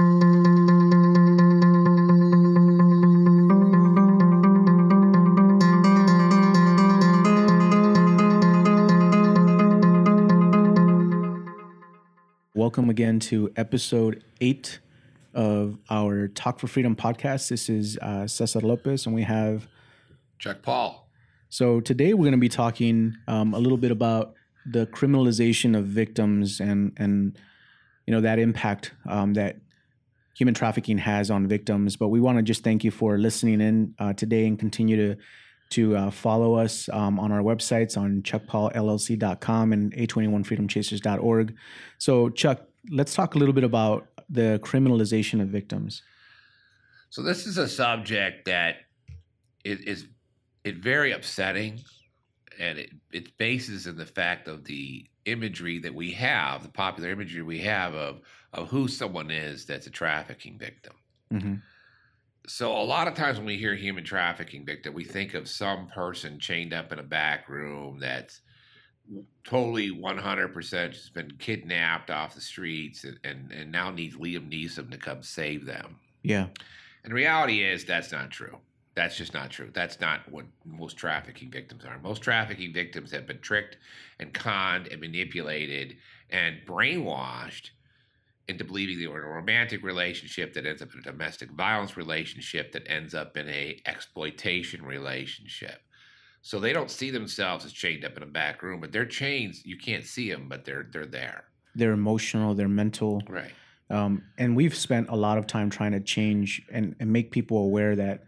Welcome again to episode eight of our Talk for Freedom podcast. This is uh, Cesar Lopez, and we have Chuck Paul. So today we're going to be talking um, a little bit about the criminalization of victims and and you know that impact um, that human trafficking has on victims. But we want to just thank you for listening in uh, today and continue to to uh, follow us um, on our websites on chuckpaulllc.com and a21freedomchasers.org. So Chuck, let's talk a little bit about the criminalization of victims. So this is a subject that is, is it very upsetting, and it it bases in the fact of the imagery that we have, the popular imagery we have of of who someone is that's a trafficking victim. Mm-hmm. So a lot of times when we hear human trafficking victim, we think of some person chained up in a back room that's totally 100% just been kidnapped off the streets and, and, and now needs Liam Neeson to come save them. Yeah. And the reality is that's not true. That's just not true. That's not what most trafficking victims are. Most trafficking victims have been tricked and conned and manipulated and brainwashed into believing they were in a romantic relationship that ends up in a domestic violence relationship that ends up in a exploitation relationship. So they don't see themselves as chained up in a back room, but their chains you can't see them, but they're they're there. They're emotional. They're mental. Right. Um, and we've spent a lot of time trying to change and, and make people aware that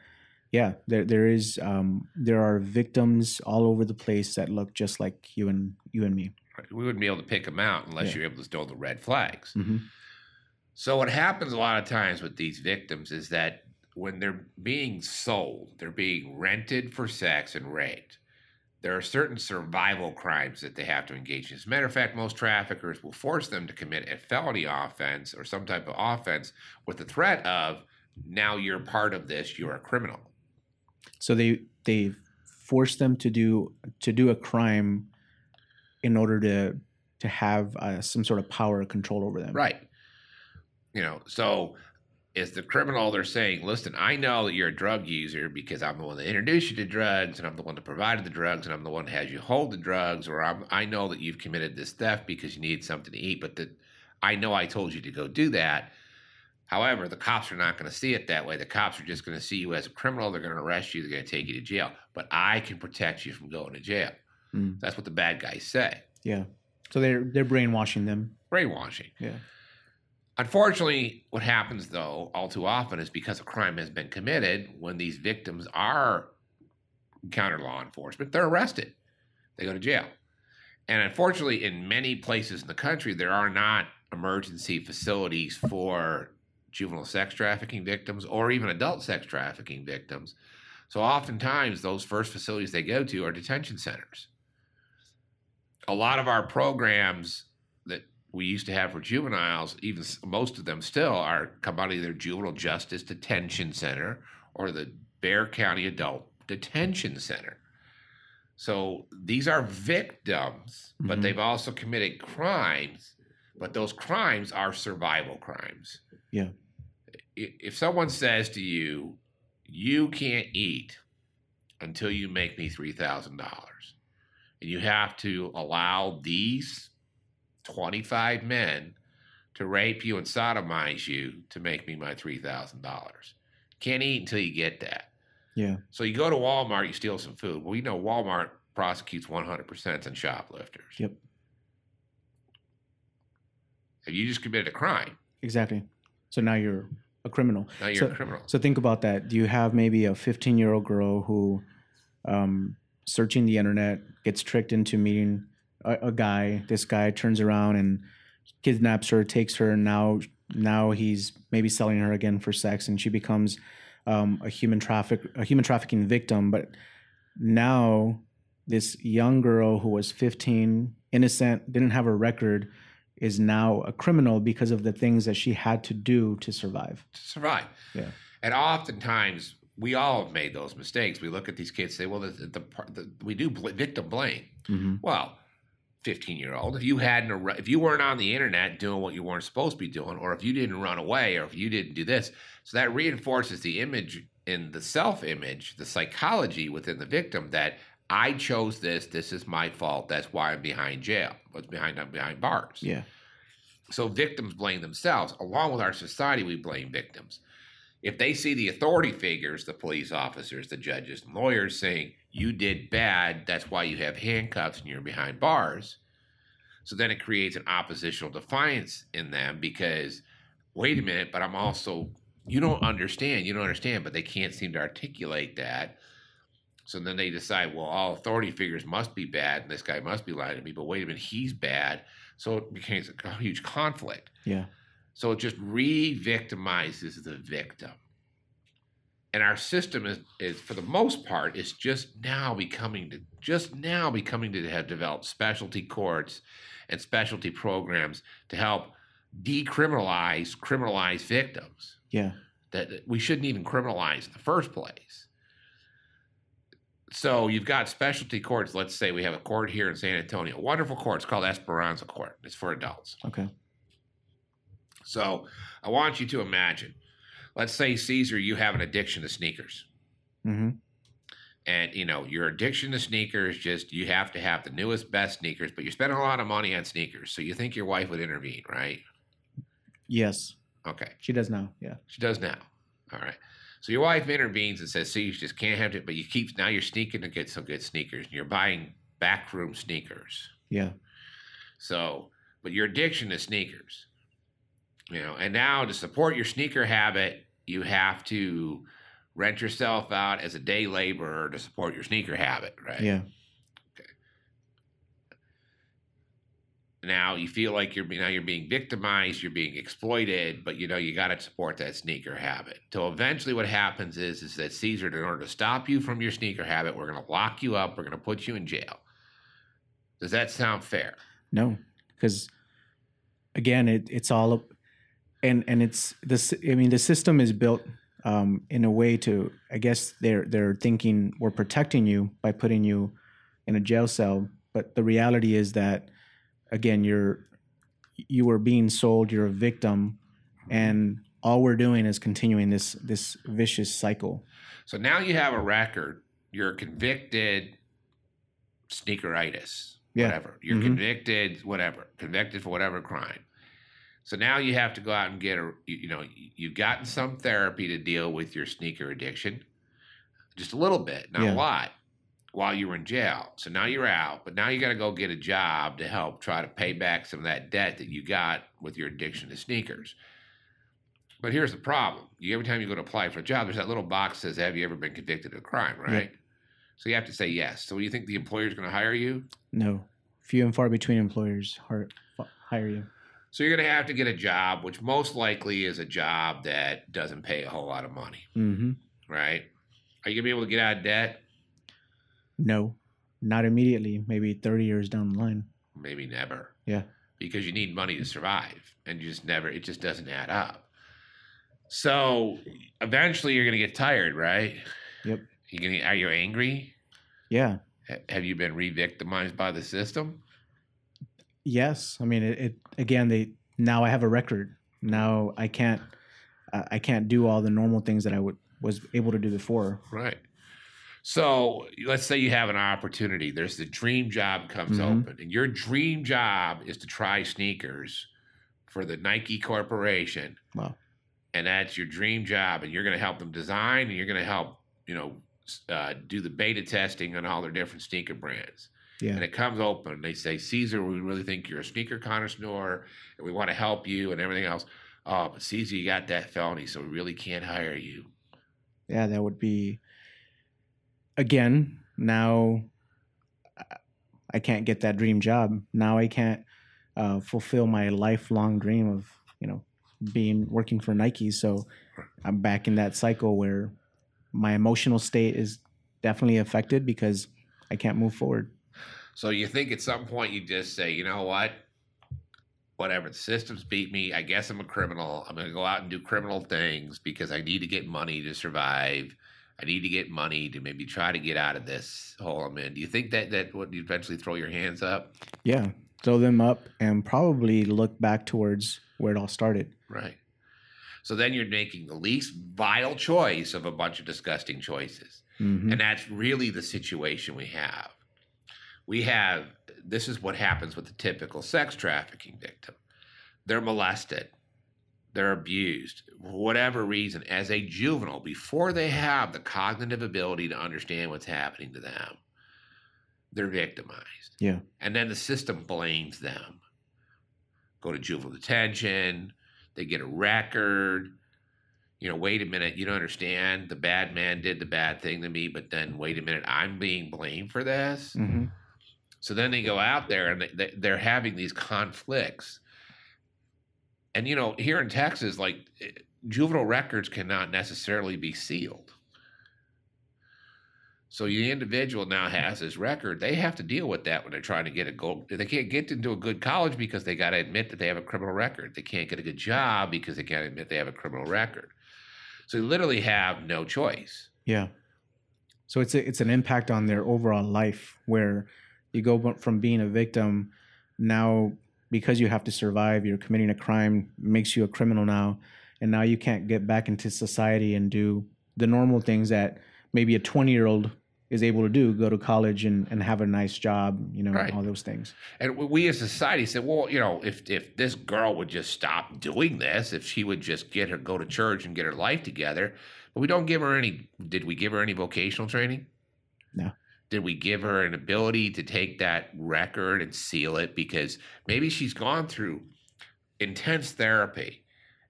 yeah there there is um, there are victims all over the place that look just like you and you and me we wouldn't be able to pick them out unless Yeah. you're able to know the red flags mm-hmm. so what happens a lot of times with these victims is that when they're being sold they're being rented for sex and raped there are certain survival crimes that they have to engage in. As a matter of fact, most traffickers will force them to commit a felony offense or some type of offense with the threat of now you're part of this, you're a criminal. So they they force them to do to do a crime in order to to have uh, some sort of power or control over them Right. You know, so is the criminal they're saying, listen, I know that you're a drug user because I'm the one that introduced you to drugs and I'm the one that provided the drugs and I'm the one that has you hold the drugs, or I'm, I know that you've committed this theft because you need something to eat, but that I know I told you to go do that. However, the cops are not going to see it that way. The cops are just going to see you as a criminal. They're going to arrest you. They're going to take you to jail. But I can protect you from going to jail. Mm. That's what the bad guys say. yeah so they're they're brainwashing them Brainwashing. yeah Unfortunately, what happens though, all too often, is because a crime has been committed, when these victims are encounter law enforcement, they're arrested. They go to jail. And unfortunately, in many places in the country, there are not emergency facilities for juvenile sex trafficking victims or even adult sex trafficking victims. So oftentimes, those first facilities they go to are detention centers. A lot of our programs that we used to have for juveniles, even most of them still are come out of either juvenile justice detention center or the Bexar County Adult Detention Center. So these are victims, but Mhm. they've also committed crimes, but those crimes are survival crimes. Yeah. If someone says to you, you can't eat until you make me $3,000, and you have to allow these 25 men to rape you and sodomize you to make me my $3,000. Can't eat until you get that. yeah So you go to Walmart, you steal some food. Well, you know Walmart prosecutes 100% on shoplifters. Yep. If you just committed a crime, exactly so now you're a criminal now you're So- a criminal. So think about that. Do you have maybe a 15 year old girl who, um, searching the internet, gets tricked into meeting a, a guy? This guy turns around and kidnaps her, takes her, and now now he's maybe selling her again for sex, and she becomes um, a human traffic a human trafficking victim. But now this young girl who was 15, innocent, didn't have a record, is now a criminal because of the things that she had to do to survive. to survive. Yeah. And oftentimes, we all have made those mistakes. We look at these kids, and say, "Well, the, the, the, the we do bl- victim blame." Mm-hmm. Well, 15 year old, if you hadn't, ar- if you weren't on the internet doing what you weren't supposed to be doing, or if you didn't run away, or if you didn't do this, so that reinforces the image in the self image, the psychology within the victim that I chose this, this is my fault, that's why I'm behind jail, what's behind, I'm behind bars. Yeah. So victims blame themselves. Along with our society, we blame victims. If they see the authority figures, the police officers, the judges, and lawyers saying, you did bad, that's why you have handcuffs and you're behind bars. So then it creates an oppositional defiance in them because, wait a minute, but I'm also, you don't understand, you don't understand, but they can't seem to articulate that. So then they decide, well, all authority figures must be bad and this guy must be lying to me, but wait a minute, he's bad. So it becomes a huge conflict. Yeah. So it just re-victimizes the victim. And our system is, is for the most part, is just now becoming to just now becoming to have developed specialty courts and specialty programs to help decriminalize criminalized victims Yeah. that we shouldn't even criminalize in the first place. So you've got specialty courts. Let's say we have a court here in San Antonio, wonderful court. It's called Esperanza Court. It's for adults. Okay. So I want you to imagine, let's say Cesar, you have an addiction to sneakers. Mm-hmm. And you know, your addiction to sneakers just you have to have the newest, best sneakers, but you're spending a lot of money on sneakers. So you think your wife would intervene, right? Yes. Okay. She does now. Yeah. She does now. All right. So your wife intervenes and says, see, you just can't have it, but you keep now you're sneaking to get some good sneakers and you're buying backroom sneakers. Yeah. So, but your addiction to sneakers, you know, and now to support your sneaker habit, you have to rent yourself out as a day laborer to support your sneaker habit, right? Yeah. Now you feel like you're now you're being victimized, you're being exploited, but you know you got to support that sneaker habit. So eventually, what happens is is that Cesar, in order to stop you from your sneaker habit, we're going to lock you up, we're going to put you in jail. Does that sound fair? No, because again, it, it's all up, and and it's this. I mean, the system is built um, in a way to. I guess they're they're thinking we're protecting you by putting you in a jail cell, but the reality is that again, you're you are being sold. You're a victim, and all we're doing is continuing this this vicious cycle. So now you have a record. You're convicted sneakeritis, Yeah. whatever. You're Mhm. convicted, whatever, convicted for whatever crime. So now you have to go out and get a, you, you know, you've gotten some therapy to deal with your sneaker addiction, just a little bit, not Yeah. a lot, while you were in jail. So now you're out, but now you got to go get a job to help try to pay back some of that debt that you got with your addiction to sneakers. But here's the problem: you, every time you go to apply for a job, there's that little box that says, "Have you ever been convicted of a crime?" Right. So you have to say yes. So you think the employer's going to hire you? No, few and far between employers hire you. So you're going to have to get a job, which most likely is a job that doesn't pay a whole lot of money, Mm-hmm. right? Are you going to be able to get out of debt? No, not immediately. Maybe 30 years down the line. Maybe never. Yeah. Because you need money to survive, and you just never. It just doesn't add up. So eventually, you're going to get tired, right? Yep. You to? Are you angry? Yeah. Ha- Have you been re-victimized by the system? Yes. I mean, it, it again, they now I have a record. Now I can't, I I can't do all the normal things that I would was able to do before. Right. So let's say you have an opportunity. There's the dream job comes Mhm. open, and your dream job is to try sneakers for the Nike Corporation. Wow. And that's your dream job, and you're going to help them design, and you're going to help, you know, uh, do the beta testing on all their different sneaker brands. Yeah. And it comes open. They say, Cesar, we really think you're a sneaker connoisseur, and we want to help you, and everything else. Oh, but Cesar, you got that felony, so we really can't hire you. Yeah. That would be. Again, now I- can't get that dream job. Now I can't uh, fulfill my lifelong dream of you know being working for Nike. So I'm back in that cycle where my emotional state is definitely affected because I can't move forward. So you think at some point you just say, you know what? Whatever, the systems beat me. I guess I'm a criminal. I'm going to go out and do criminal things because I need to get money to survive. I need to get money to maybe try to get out of this hole I'm in. Do you think that that would you eventually throw your hands up? Yeah, throw them up and probably look back towards where it all started. Right. So then you're making the least vile choice of a bunch of disgusting choices. Mhm. And that's really the situation we have. We have this is what happens with the typical sex trafficking victim. They're molested, they're abused, for whatever reason, as a juvenile, before they have the cognitive ability to understand what's happening to them, they're victimized. Yeah. And then the system blames them. Go to juvenile detention, they get a record. You know, wait a minute, you don't understand. The bad man did the bad thing to me, but then wait a minute, I'm being blamed for this. Mhm. So then they go out there and they, they're having these conflicts. And, you know, here in Texas, like eh, juvenile records cannot necessarily be sealed. So the individual now has this record. They have to deal with that when they're trying to get a gold. They can't get into a good college because they got to admit that they have a criminal record. They can't get a good job because they can't admit they have a criminal record. So they literally have no choice. Yeah. So it's a, it's an impact on their overall life where you go from being a victim now because you have to survive, you're committing a crime, makes you a criminal now, and now you can't get back into society and do the normal things that maybe a 20 year old is able to do, go to college and, and have a nice job, you know, Right. all those things. And we as a society said, well, you know, if if this girl would just stop doing this, if she would just get her go to church and get her life together, but we don't give her any. Did we give her any vocational training? No. Did we give her an ability to take that record and seal it because maybe she's gone through intense therapy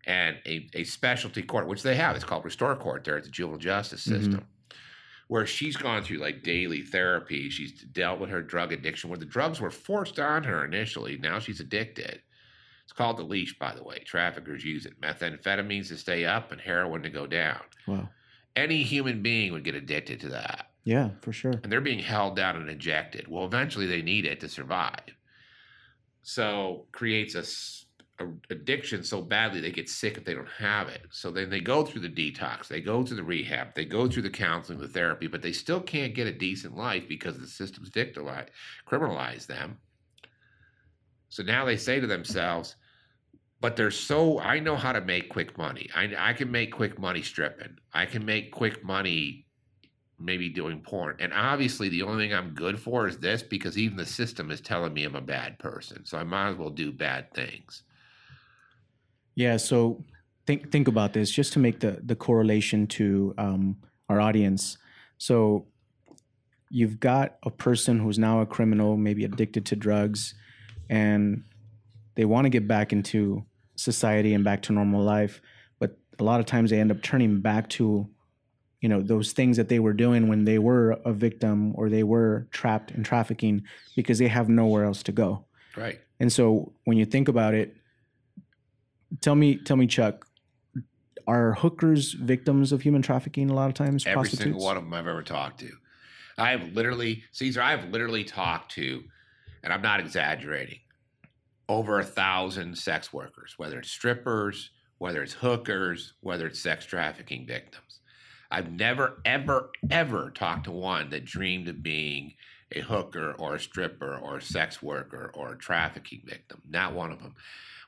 and a, a specialty court, which they have. It's called Restore Court there at the juvenile justice Mhm. system where she's gone through like daily therapy. She's dealt with her drug addiction, where the drugs were forced on her initially. Now she's addicted. It's called the leash, by the way. Traffickers use it. Methamphetamines to stay up and heroin to go down. Wow. Any human being would get addicted to that. Yeah, for sure. And they're being held down and injected. Well, eventually they need it to survive. So creates a addiction so badly they get sick if they don't have it. So then they go through the detox, they go through the rehab, they go through the counseling, the therapy, but they still can't get a decent life because the system's victimized, criminalized them. So now they say to themselves, but they're so I know how to make quick money. I I can make quick money stripping. I can make quick money maybe doing porn. And obviously the only thing I'm good for is this because even the system is telling me I'm a bad person. So I might as well do bad things. Yeah, so think think about this just to make the the correlation to um, our audience. So you've got a person who's now a criminal, maybe addicted to drugs, and they want to get back into society and back to normal life, but a lot of times they end up turning back to you know those things that they were doing when they were a victim or they were trapped in trafficking because they have nowhere else to go. Right. And so when you think about it, tell me, tell me, Chuck, are hookers victims of human trafficking a lot of times? Every prostitutes? single one of them I've ever talked to. I have literally, Cesar, I have literally talked to, and I'm not exaggerating, over a thousand sex workers, whether it's strippers, whether it's hookers, whether it's sex trafficking victims. I've never, ever, ever talked to one that dreamed of being a hooker or a stripper or a sex worker or a trafficking victim. Not one of them.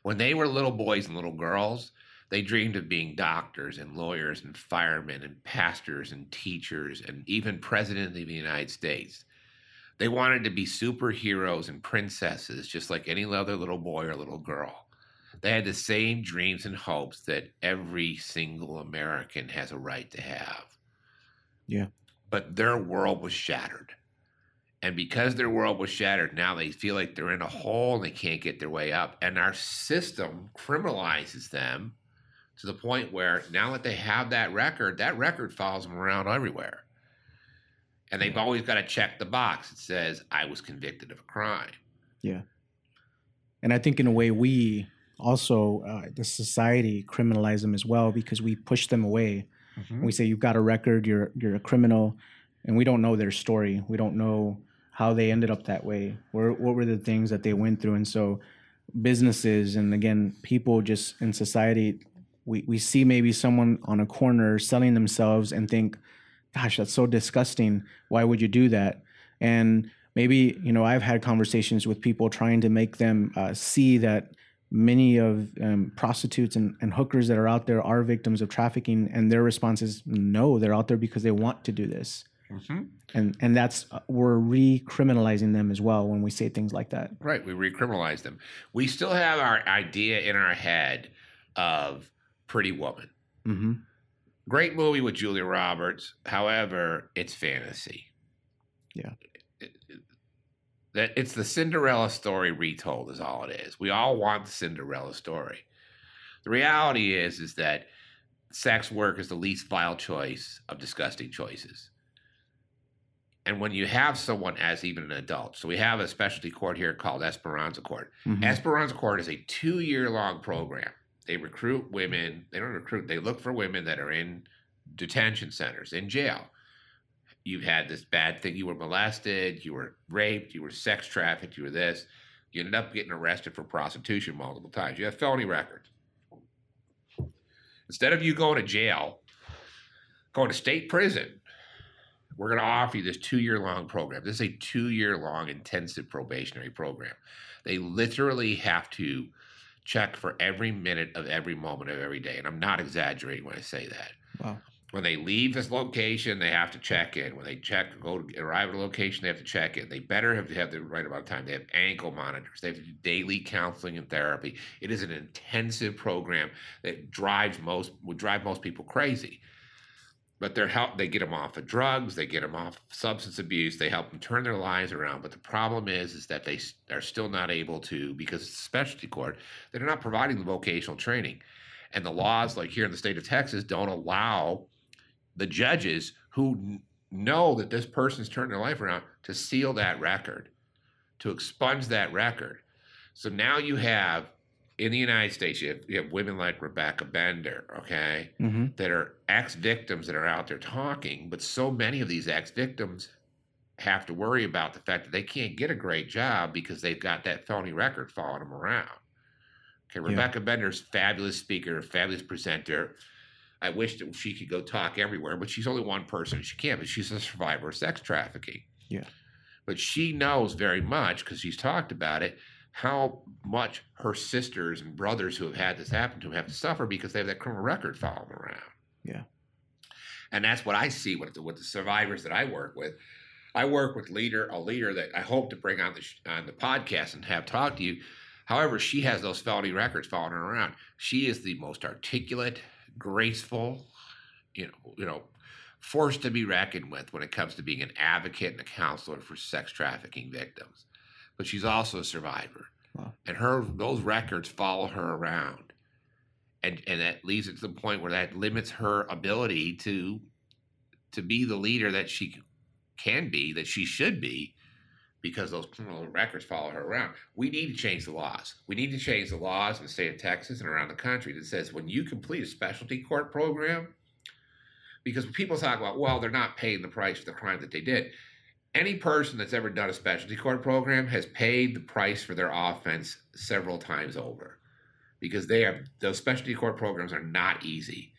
When they were little boys and little girls, they dreamed of being doctors and lawyers and firemen and pastors and teachers and even president of the United States. They wanted to be superheroes and princesses, just like any other little boy or little girl. They had the same dreams and hopes that every single American has a right to have. Yeah. But their world was shattered. And because their world was shattered, now they feel like they're in a hole and they can't get their way up. And our system criminalizes them to the point where now that they have that record, that record follows them around everywhere. And they've always got to check the box that says, I was convicted of a crime. Yeah. And I think in a way we also, uh, the society criminalize them as well because we push them away. We say you've got a record, you're you're a criminal, and we don't know their story. We don't know how they ended up that way. Or what were the things that they went through? And so businesses and again people just in society we, we see maybe someone on a corner selling themselves and think gosh, that's so disgusting. Why would you do that? And maybe, you know, I've had conversations with people trying to make them uh, see that many of um, prostitutes and, and hookers that are out there are victims of trafficking. And their response is no, they're out there because they want to do this. Mm-hmm. And, and that's, uh, we're recriminalizing them as well when we say things like that. Right. We recriminalize them. We still have our idea in our head of Pretty Woman. hmm Great movie with Julia Roberts. However, it's fantasy. Yeah. That it's the Cinderella story retold is all it is. We all want the Cinderella story. The reality is is that sex work is the least vile choice of disgusting choices. And when you have someone as even an adult, so we have a specialty court here called Esperanza Court. Mhm. Esperanza Court is a two year long program. They recruit women, they don't recruit, they look for women that are in detention centers, in jail. You've had this bad thing, you were molested, you were raped, you were sex trafficked, you were this. You ended up getting arrested for prostitution multiple times. You have felony records. Instead of you going to jail, going to state prison, we're going to offer you this two year long program. This is a two year long intensive probationary program. They literally have to check for every minute of every moment of every day. And I'm not exaggerating when I say that. Wow. When they leave this location, they have to check in. When they check, go to arrive at a location, they have to check in. They better have to have the right amount of time. They have ankle monitors. They have to do daily counseling and therapy. It is an intensive program that drives most would drive most people crazy. But they're help. They get them off of drugs. They get them off substance abuse. They help them turn their lives around. But the problem is, is that they are still not able to because it's a specialty court. They're not providing the vocational training, and the laws, like here in the state of Texas, don't allow the judges who know that this person's turned their life around to seal that record, to expunge that record. So now you have in the United States, you have, you have women like Rebecca Bender, okay, hmm that are ex victims that are out there talking, but so many of these ex victims have to worry about the fact that they can't get a great job because they've got that felony record following them around. Okay, Yeah. Rebecca Bender's fabulous speaker, fabulous presenter. I wish that she could go talk everywhere, but she's only one person. She can't, but she's a survivor of sex trafficking. Yeah. But she knows very much because she's talked about it how much her sisters and brothers who have had this happen to them have to suffer because they have that criminal record following around. Yeah. And that's what I see with the, with the survivors that I work with. I work with leader a leader that I hope to bring on the sh- on the podcast and have talk to you. However, she has those felony records following her around. She is the most articulate, graceful, you know, you know, force to be reckoned with when it comes to being an advocate and a counselor for sex trafficking victims. But she's also a survivor, Wow. and her those records follow her around, and and that leads it to the point where that limits her ability to to be the leader that she can be, that she should be, because those criminal records follow her around. We need to change the laws. We need to change the laws in the state of Texas and around the country that says when you complete a specialty court program, because people talk about, well, they're not paying the price for the crime that they did. Any person that's ever done a specialty court program has paid the price for their offense several times over because they have those specialty court programs are not easy.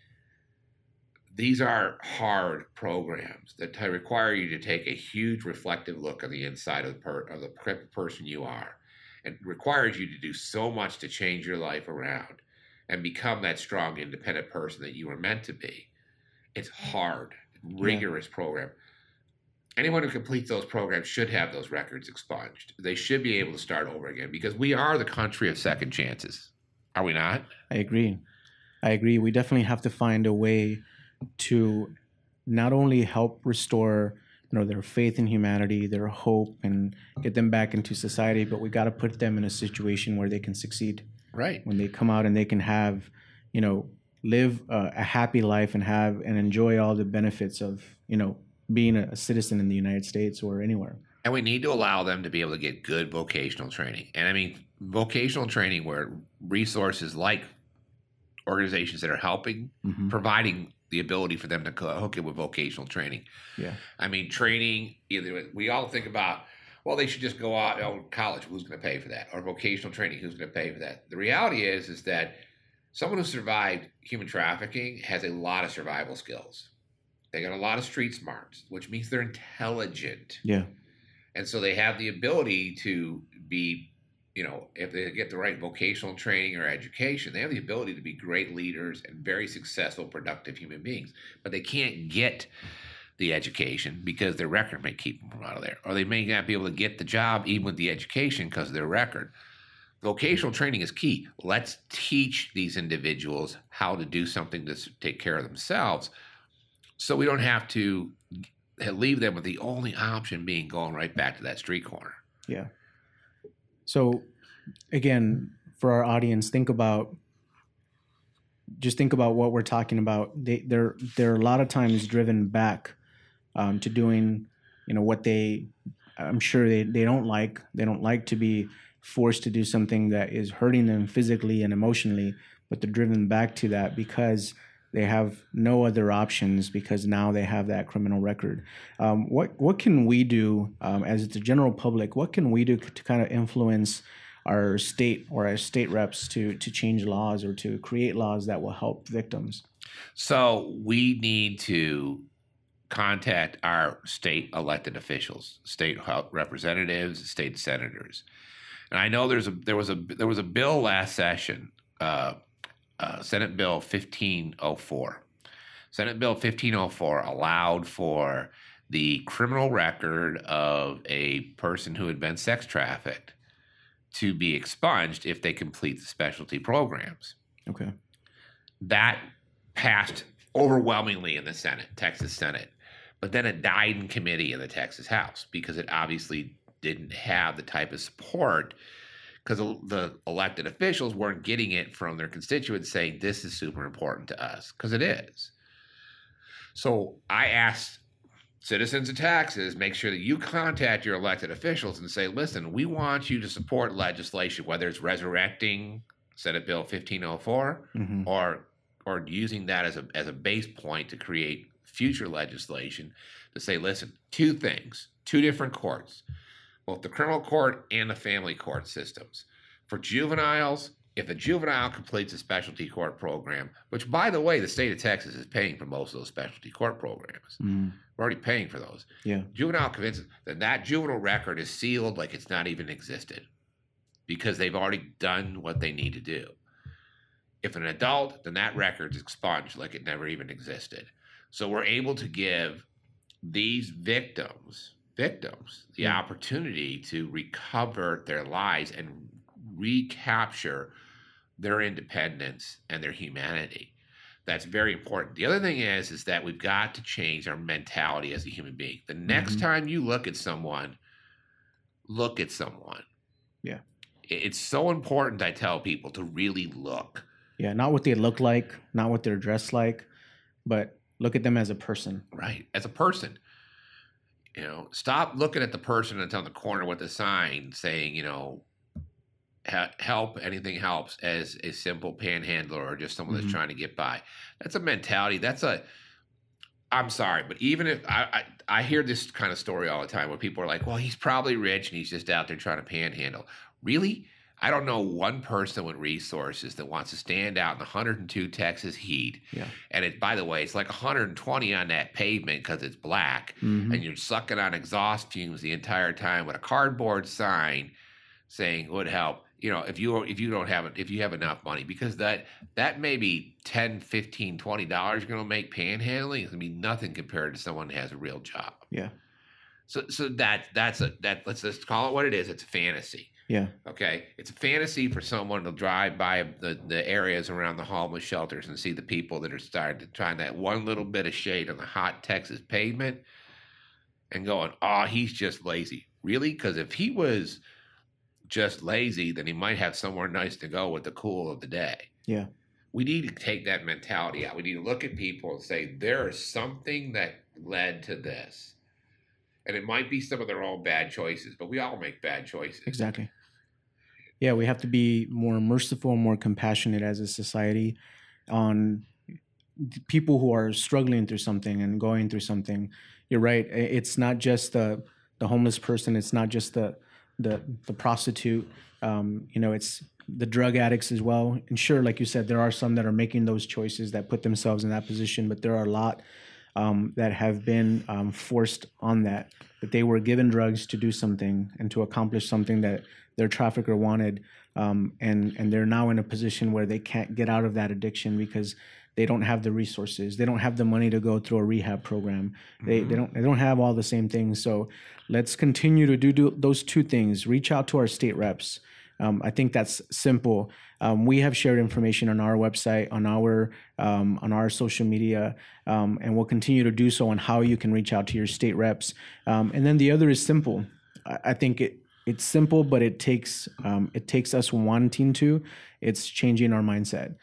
These are hard programs that require you to take a huge reflective look on the inside of the, per- of the per- person you are. It requires you to do so much to change your life around and become that strong, independent person that you were meant to be. It's hard, rigorous program. Anyone who completes those programs should have those records expunged. They should be able to start over again because we are the country of second chances. Are we not? I agree. I agree. We definitely have to find a way to not only help restore you know their faith in humanity, their hope, and get them back into society, but we got to put them in a situation where they can succeed Right. when they come out and they can have you know live a, a happy life and have and enjoy all the benefits of you know being a, a citizen in the United States or anywhere. And we need to allow them to be able to get good vocational training. And I mean, vocational training where resources like organizations that are helping, Mhm. providing the ability for them to hook it with vocational training. Yeah. I mean, training, either we all think about, well, they should just go out, oh, college, who's going to pay for that? Or vocational training, who's going to pay for that? The reality is, is that someone who survived human trafficking has a lot of survival skills. They got a lot of street smarts, which means they're intelligent. Yeah. And so they have the ability to be, you know, if they get the right vocational training or education, they have the ability to be great leaders and very successful, productive human beings. But they can't get the education because their record may keep them from out of there. Or they may not be able to get the job even with the education because of their record. Vocational training is key. Let's teach these individuals how to do something to take care of themselves so we don't have to leave them with the only option being going right back to that street corner. Yeah. So again, for our audience, think about just think about what we're talking about. They they're they're a lot of times driven back um, to doing, you know, what they I'm sure they, they don't like. They don't like to be forced to do something that is hurting them physically and emotionally, but they're driven back to that because they have no other options because now they have that criminal record. Um, what what can we do um, as the general public? What can we do to kind of influence our state or our state reps to to change laws or to create laws that will help victims? So we need to contact our state elected officials, state representatives, state senators. And I know there's a there was a there was a bill last session, uh, uh, Senate Bill 1504. Senate Bill 1504 allowed for the criminal record of a person who had been sex trafficked to be expunged if they complete the specialty programs Okay. that passed overwhelmingly in the Senate, Texas Senate. But then it died in committee in the Texas House because it obviously didn't have the type of support because the elected officials weren't getting it from their constituents saying this is super important to us because it is. So I asked citizens of Texas make sure that you contact your elected officials and say listen we want you to support legislation whether it's resurrecting senate bill 1504 hmm or or using that as a as a base point to create future legislation to say, listen, two things, two different courts, both the criminal court and the family court systems. For juveniles, if a juvenile completes a specialty court program, which by the way, the state of Texas is paying for most of those specialty court programs. hmm We're already paying for those. Yeah. Juvenile convinces then that juvenile record is sealed like it's not even existed because they've already done what they need to do. If an adult, then that record's expunged like it never even existed. So we're able to give these victims, victims, the opportunity to recover their lives and recapture their independence and their humanity. That's very important. The other thing is, is that we've got to change our mentality as a human being. The next Mhm. time you look at someone, look at someone. Yeah. It's so important, I tell people, to really look. Yeah. Not what they look like, not what they're dressed like, but look at them as a person. right as a person you know stop looking at the person that's on the corner with the sign saying you know help anything helps as a simple panhandler or just someone that's mm-hmm. trying to get by. That's a mentality that's a i'm sorry but even if I, I i hear this kind of story all the time where people are like well he's probably rich and he's just out there trying to panhandle. Really I don't know one person with resources that wants to stand out in the 102 Texas heat. Yeah. And it, by the way, it's like 120 on that pavement because it's black, Mhm. and you're sucking on exhaust fumes the entire time with a cardboard sign saying would help. You know, if you if you don't have it, if you have enough money, because that that may be 10, 15, 20 dollars you're to make panhandling. It's going to be nothing compared to someone who has a real job. Yeah. So so that that's a that let's just call it what it is. It's a fantasy. Yeah. Okay, it's a fantasy for someone to drive by the, the areas around the homeless shelters and see the people that are starting to find that one little bit of shade on the hot Texas pavement and going, oh, he's just lazy. Really? Because if he was just lazy, then he might have somewhere nice to go with the cool of the day. Yeah. We need to take that mentality out. We need to look at people and say, there is something that led to this. And it might be some of their own bad choices, but we all make bad choices. Exactly. Yeah, we have to be more merciful and more compassionate as a society on people who are struggling through something and going through something. You're right. It's not just the the homeless person. It's not just the the the prostitute. Um, you know, it's the drug addicts as well. And sure, like you said, there are some that are making those choices that put themselves in that position, but there are a lot um, that have been um, forced on that, that they were given drugs to do something and to accomplish something that their trafficker wanted, um, and and they're now in a position where they can't get out of that addiction because they don't have the resources, they don't have the money to go through a rehab program, they they don't they don't have all the same things. So let's continue to do, do those two things. Reach out to our state reps. Um, I think that's simple. Um, we have shared information on our website, on our um, on our social media, um, and we'll continue to do so on how you can reach out to your state reps. Um, and then the other is simple. I, I think it it's simple, but it takes um, it takes us wanting to. It's changing our mindset,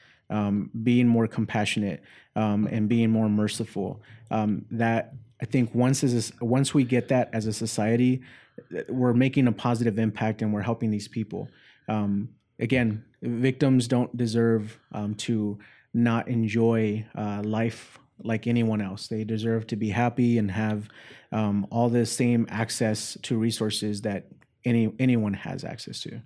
being more compassionate, and being more merciful. That I think once as a, once we get that as a society, we're making a positive impact and we're helping these people. Um, again, victims don't deserve um, to not enjoy uh, life like anyone else. They deserve to be happy and have um, all the same access to resources that any anyone has access to.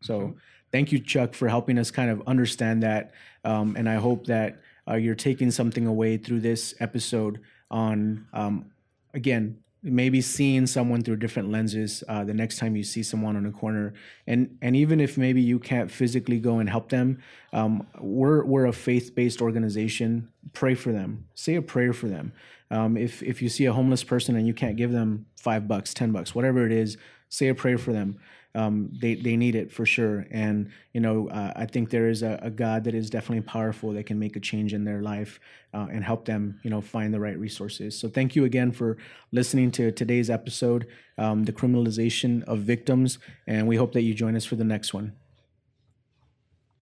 So, thank you, Chuck, for helping us kind of understand that. Um, and I hope that uh, you're taking something away through this episode on, um, again, maybe seeing someone through different lenses uh, the next time you see someone on a corner. And and even if maybe you can't physically go and help them um, we're we're a faith-based organization. Pray for them. Say a prayer for them. Um, if if you see a homeless person and you can't give them five bucks ten bucks whatever it is say a prayer for them um, they they need it for sure. And you know, uh, I think there is a, a, God that is definitely powerful that can make a change in their life uh, and help them, you know, find the right resources. So thank you again for listening to today's episode, um, the criminalization of victims, and we hope that you join us for the next one.